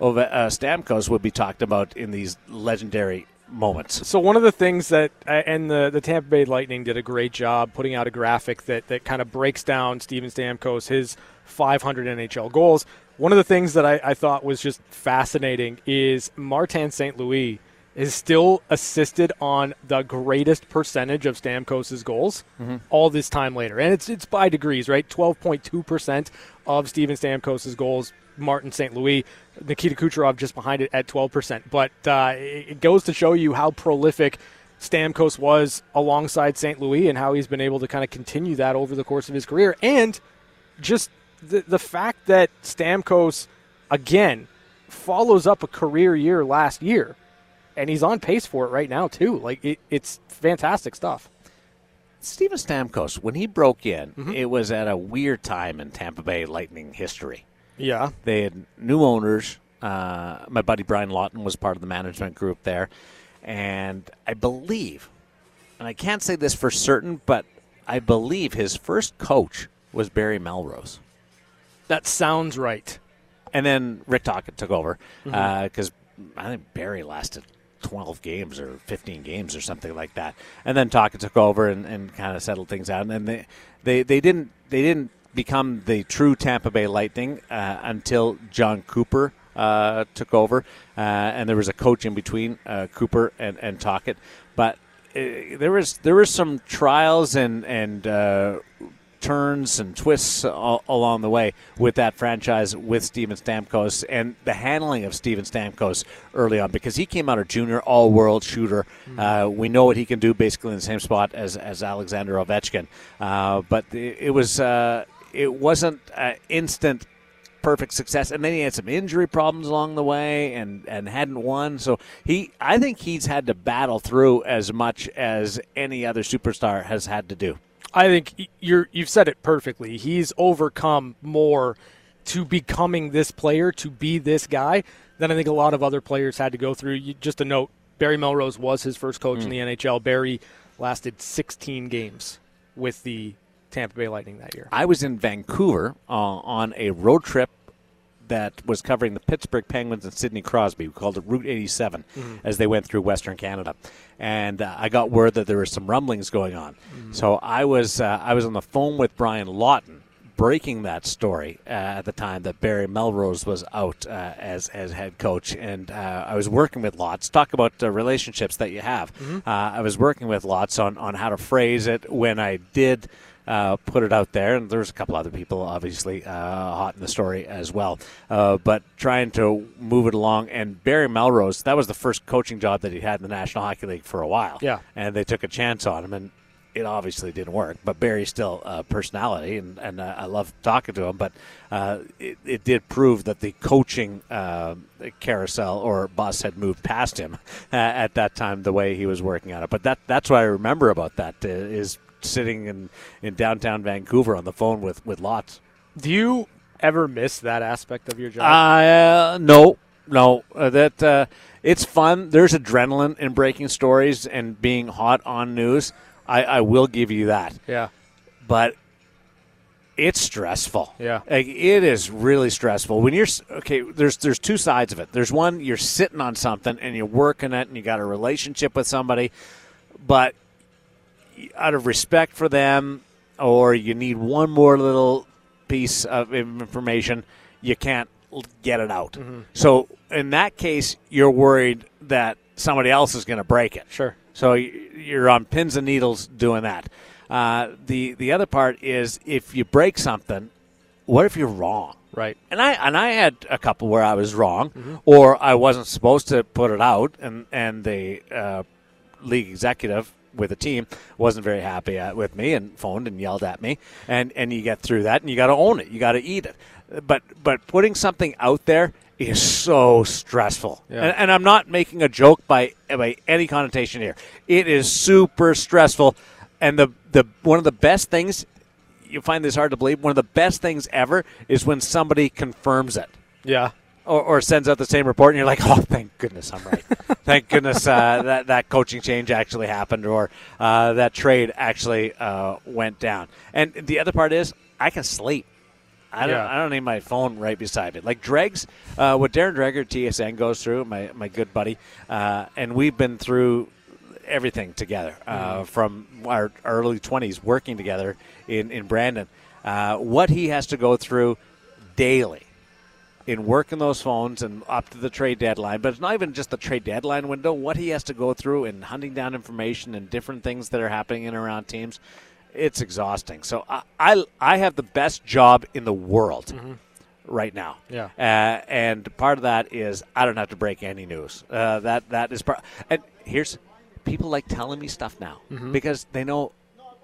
Speaker 5: Ove- uh, Stamkos would be talked about in these legendary moments.
Speaker 4: So one of the things that uh, and the the Tampa Bay Lightning did a great job putting out a graphic that that kind of breaks down Steven Stamkos his 500 NHL goals. One of the things that I, I thought was just fascinating is Martin St. Louis is still assisted on the greatest percentage of Stamkos's goals all this time later, and it's it's by degrees, right? 12.2 percent of Steven Stamkos's goals Martin St. Louis, Nikita Kucherov just behind it at 12%. But uh, it goes to show you how prolific Stamkos was alongside St. Louis and how he's been able to kind of continue that over the course of his career. And just the, the fact that Stamkos, again, follows up a career year last year. And he's on pace for it right now, too. Like, it, it's fantastic stuff.
Speaker 5: Steven Stamkos, when he broke in,
Speaker 4: Mm-hmm.
Speaker 5: it was at a weird time in Tampa Bay Lightning history.
Speaker 4: Yeah.
Speaker 5: They had new owners. Uh, my buddy Brian Lawton was part of the management group there. And I believe, and I can't say this for certain, but I believe his first coach was Barry Melrose.
Speaker 4: That sounds right.
Speaker 5: And then Rick Tocchet took over
Speaker 4: Mm-hmm.
Speaker 5: because I think Barry lasted 12 games or 15 games or something like that. And then Tocchet took over and, and kind of settled things out. And they, they, they didn't they didn't become the true Tampa Bay Lightning uh, until Jon Cooper uh, took over, uh, and there was a coach in between uh, Cooper and and Tocchet. But uh, there was there was some trials and and uh, turns and twists all, along the way with that franchise with Steven Stamkos and the handling of Steven Stamkos early on because he came out a junior all world shooter. Uh, we know what he can do basically in the same spot as, as Alexander Ovechkin. Uh, but it, it was uh, it wasn't uh, instant perfect success and then he had some injury problems along the way and and hadn't won so he I think he's had to battle through as much as any other superstar has had to do
Speaker 4: I think you're you've said it perfectly. He's overcome more to becoming this player, to be this guy, than I think a lot of other players had to go through. You, just a note: Barry Melrose was his first coach in the NHL. Barry lasted 16 games with the Tampa Bay Lightning that year.
Speaker 5: I was in Vancouver uh, on a road trip that was covering the Pittsburgh Penguins and Sidney Crosby. We called it Route 87 as they went through Western Canada, and uh, I got word that there were some rumblings going on. So I was uh, I was on the phone with Brian Lawton. Breaking that story uh, at the time that Barry Melrose was out uh, as as head coach, and uh, I was working with Lots. Talk about uh, relationships that you have. Uh, I was working with Lots on on how to phrase it when I did uh, put it out there, and there's a couple other people obviously uh, hot in the story as well. Uh, but trying to move it along, and Barry Melrose, that was the first coaching job that he had in the National Hockey League for a while.
Speaker 4: Yeah.
Speaker 5: and they took a chance on him, and it obviously didn't work. But Barry's still a personality, and, and uh, I love talking to him. But uh, it, it did prove that the coaching uh, carousel or bus had moved past him uh, at that time, the way he was working on it. But that that's what I remember about that uh, is sitting in, in downtown Vancouver on the phone with, with Lots.
Speaker 4: Do you ever miss that aspect of your job?
Speaker 5: Uh, no, no. Uh, that uh, it's fun. There's adrenaline in breaking stories and being hot on news. I, I will give you that.
Speaker 4: yeah,
Speaker 5: But it's stressful.
Speaker 4: Yeah.
Speaker 5: like, it is really stressful when you're okay. There's there's two sides of it. There's one you're sitting on something and you're working it and you got a relationship with somebody, but out of respect for them, or you need one more little piece of information, you can't get it out. Mm-hmm. So in that case, you're worried that somebody else is going to break it.
Speaker 4: sure.
Speaker 5: So you're on pins and needles doing that. Uh, the the other part is if you break something, what if you're wrong?
Speaker 4: Right.
Speaker 5: And I and I had a couple where I was wrong, or I wasn't supposed to put it out, and and the uh, league executive with the team wasn't very happy at, with me and phoned and yelled at me, and and you get through that, and you got to own it, you got to eat it. But but putting something out there is so stressful.
Speaker 4: Yeah.
Speaker 5: And, and I'm not making a joke by by any connotation here. It is super stressful, and the the one of the best things you find this hard to believe. One of the best things ever is when somebody confirms it
Speaker 4: Yeah.
Speaker 5: or, or sends out the same report, and you're like, "Oh, thank goodness I'm right. thank goodness uh, that that coaching change actually happened, or uh, that trade actually uh, went down." And the other part is, I can sleep. I don't.
Speaker 4: Yeah.
Speaker 5: I don't need my phone right beside me. Like Dregs, uh, what Darren Dreger TSN goes through, my my good buddy, uh, and we've been through everything together uh, from our early 20s working together in in Brandon. Uh, what he has to go through daily in working those phones and up to the trade deadline, but it's not even just the trade deadline window. What he has to go through in hunting down information and different things that are happening in around teams, it's exhausting. So I, I, I have the best job in the world right now.
Speaker 4: Yeah.
Speaker 5: Uh, and part of that is I don't have to break any news. Uh, that that is part. And here's people like telling me stuff now because they know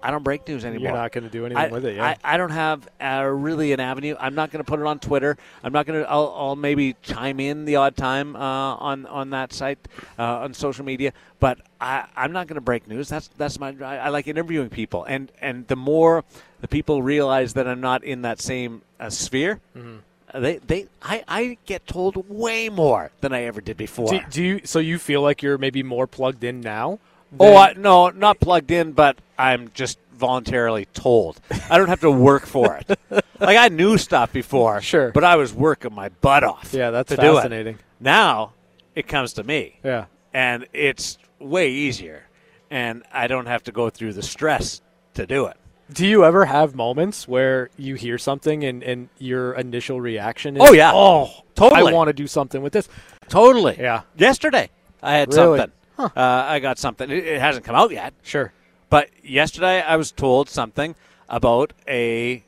Speaker 5: I don't break news anymore.
Speaker 4: You're not going to do anything
Speaker 5: I,
Speaker 4: with it. Yeah.
Speaker 5: I, I don't have uh, really an avenue. I'm not going to put it on Twitter. I'm not going to. I'll, I'll maybe chime in the odd time uh, on on that site uh, on social media, but I, I'm not going to break news. That's that's my. I, I like interviewing people, and and the more the people realize that I'm not in that same uh, sphere.
Speaker 4: Mm-hmm.
Speaker 5: They, they, I, I get told way more than I ever did before.
Speaker 4: do, do you? So you feel like you're maybe more plugged in now?
Speaker 5: Oh, I, no, not plugged in, but I'm just voluntarily told. I don't have to work for it. like I knew stuff before,
Speaker 4: Sure.
Speaker 5: but I was working my butt off.
Speaker 4: Yeah, that's
Speaker 5: to do it.
Speaker 4: fascinating.
Speaker 5: Now it comes to me,
Speaker 4: Yeah.
Speaker 5: and it's way easier, and I don't have to go through the stress to do it.
Speaker 4: Do you ever have moments where you hear something and, and your initial reaction is,
Speaker 5: Oh, yeah.
Speaker 4: oh,
Speaker 5: Totally.
Speaker 4: I want to do something with this.
Speaker 5: Totally.
Speaker 4: Yeah.
Speaker 5: Yesterday, I had
Speaker 4: Really?
Speaker 5: something. Uh, I got something. It, it hasn't come out yet.
Speaker 4: Sure.
Speaker 5: But yesterday I was told something about a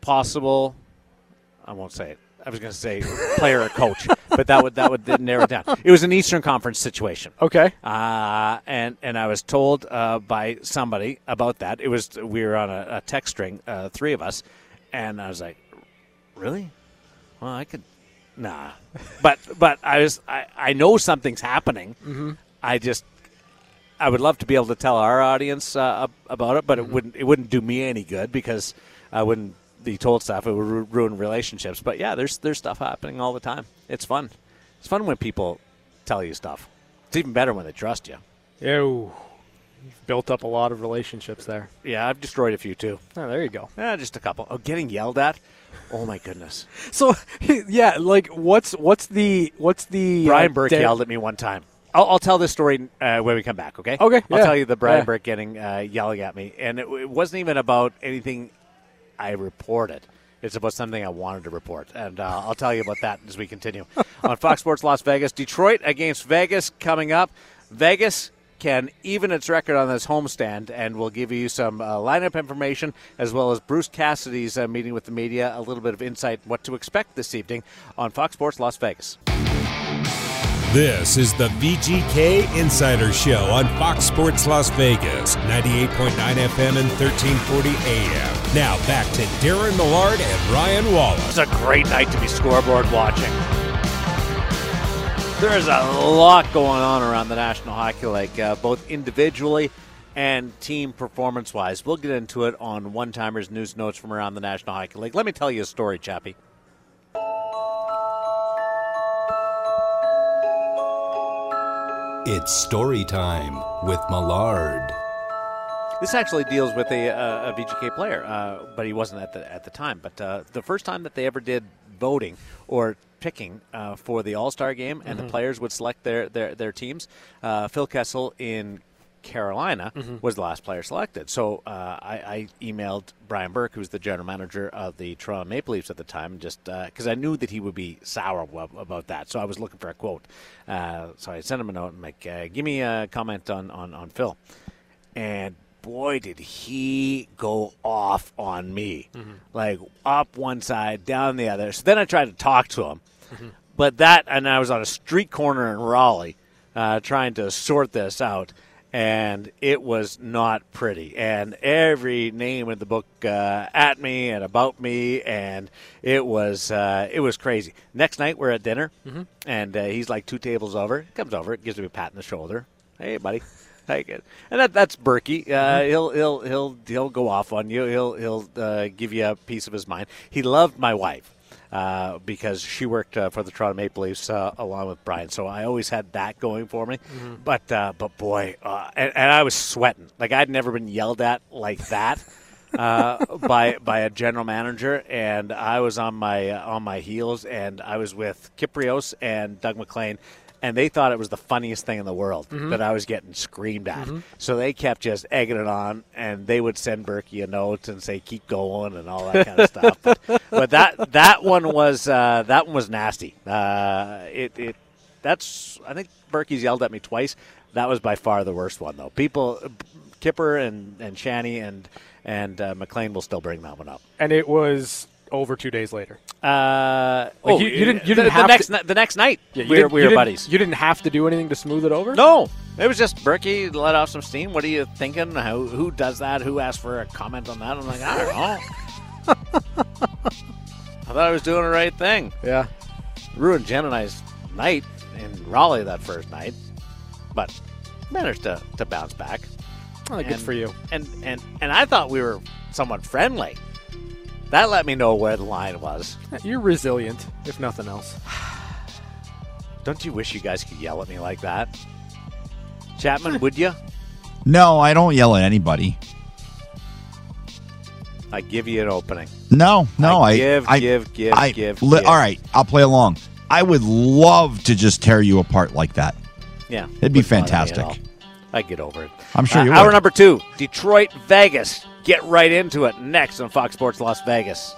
Speaker 5: possible I won't say it. I was going to say player or coach, but that would that would narrow it down. It was an Eastern Conference situation.
Speaker 4: Okay.
Speaker 5: Uh, and and I was told uh, by somebody about that. It was we were on a, a text string, uh, three of us, and I was like, "Really? Well, I could, nah." But but I was I, I know something's happening. Mm-hmm. I just I would love to be able to tell our audience uh, about it, but it wouldn't it wouldn't do me any good because I wouldn't be told stuff. It would ru- ruin relationships. But yeah, there's there's stuff happening all the time. It's fun. It's fun when people tell you stuff. It's even better when they trust you.
Speaker 4: Ew. You've built up a lot of relationships there.
Speaker 5: Yeah, I've destroyed a few too.
Speaker 4: Oh, there you go.
Speaker 5: Yeah, just a couple. Oh, getting yelled at. Oh my goodness.
Speaker 4: So, yeah, like what's what's the what's the
Speaker 5: Brian
Speaker 4: uh,
Speaker 5: Burke yelled at me one time. I'll, I'll tell this story uh, when we come back. Okay.
Speaker 4: Okay,
Speaker 5: I'll
Speaker 4: yeah.
Speaker 5: tell you the Brian
Speaker 4: Yeah.
Speaker 5: Burke getting uh, yelling at me, and it, it wasn't even about anything I reported. It's about something I wanted to report, and uh, I'll tell you about that as we continue on Fox Sports Las Vegas. Detroit against Vegas coming up. Vegas can even its record on this homestand, and we'll give you some uh, lineup information as well as Bruce Cassidy's uh, meeting with the media, a little bit of insight what to expect this evening on Fox Sports Las Vegas.
Speaker 2: This is the VGK Insider Show on Fox Sports Las Vegas, 98.9 FM and 1340 AM. Now back to Darren Millard and Ryan Wallace.
Speaker 5: It's a great night to be scoreboard watching. There's a lot going on around the National Hockey League, uh, both individually and team performance wise. We'll get into it on one timers news notes from around the National Hockey League. Let me tell you a story, Chappie.
Speaker 7: It's story time with Millard.
Speaker 5: This actually deals with a, uh, a VGK player, uh, but he wasn't at the at the time. But uh, the first time that they ever did voting or picking uh, for the All Star game, and the players would select their their, their teams, uh, Phil Kessel in Carolina was the last player selected. So uh, I, I emailed Brian Burke, who was the general manager of the Toronto Maple Leafs at the time, just because I knew that he would be sour about that. So I was looking for a quote. Uh, so I sent him a note and like, uh, give me a comment on on, on Phil, and boy, did he go off on me. Like up one side, down the other. So then I tried to talk to him. But that, and I was on a street corner in Raleigh uh, trying to sort this out. And it was not pretty. And every name in the book uh, at me and about me, and it was uh, it was crazy. Next night we're at dinner, and uh, he's like two tables over. Comes over, gives me a pat on the shoulder. Hey, buddy. Hey, good. And that, that's Burkie. Uh, He'll he'll he'll he'll go off on you. He'll he'll uh, give you a piece of his mind. He loved my wife uh, because she worked uh, for the Toronto Maple Leafs uh, along with Brian. So I always had that going for me. But uh, but boy, uh, and, and I was sweating. Like I'd never been yelled at like that. uh, by by a general manager, and I was on my uh, on my heels, and I was with Kypreos and Doug MacLean, and they thought it was the funniest thing in the world that I was getting screamed at. So they kept just egging it on, and they would send Burkie a note and say keep going and all that kind of stuff. But, but that that one was uh, that one was nasty. Uh, it it that's I think Burkie's yelled at me twice. That was by far the worst one though. People, Kipper and and Shanny and and uh, MacLean will still bring that one up.
Speaker 4: And it was over two days later.
Speaker 5: Uh, oh,
Speaker 4: you- you didn't- you
Speaker 5: the,
Speaker 4: didn't
Speaker 5: the
Speaker 4: have
Speaker 5: next
Speaker 4: to-
Speaker 5: the next night
Speaker 4: Yeah,
Speaker 5: we were, we were buddies.
Speaker 4: You didn't have to do anything to smooth it over.
Speaker 5: No, it was just Burkie let off some steam. What are you thinking? How, who does that? Who asked for a comment on that? I'm like, I don't know. I thought I was doing the right thing.
Speaker 4: Yeah.
Speaker 5: Ruined Jen and I's night in Raleigh that first night, but managed to, to bounce back.
Speaker 4: Oh, good for you.
Speaker 5: And and and I thought we were somewhat friendly. That let me know where the line was.
Speaker 4: You're resilient, if nothing else.
Speaker 5: Don't you wish you guys could yell at me like that? Chapman, would you?
Speaker 9: No, I don't yell at anybody.
Speaker 5: I give you an opening.
Speaker 9: No, no,
Speaker 5: I
Speaker 9: I,
Speaker 5: give,
Speaker 9: I
Speaker 5: give, give,
Speaker 9: I,
Speaker 5: give,
Speaker 9: li-
Speaker 5: give.
Speaker 9: All right, I'll play along. I would love to just tear you apart like that.
Speaker 5: Yeah,
Speaker 9: It'd be
Speaker 5: wouldn't bother me at
Speaker 9: fantastic.
Speaker 5: I'd get over it.
Speaker 9: I'm sure
Speaker 5: Uh,
Speaker 9: you
Speaker 5: Hour number two, Detroit, Vegas. Get right into it next on Fox Sports Las Vegas.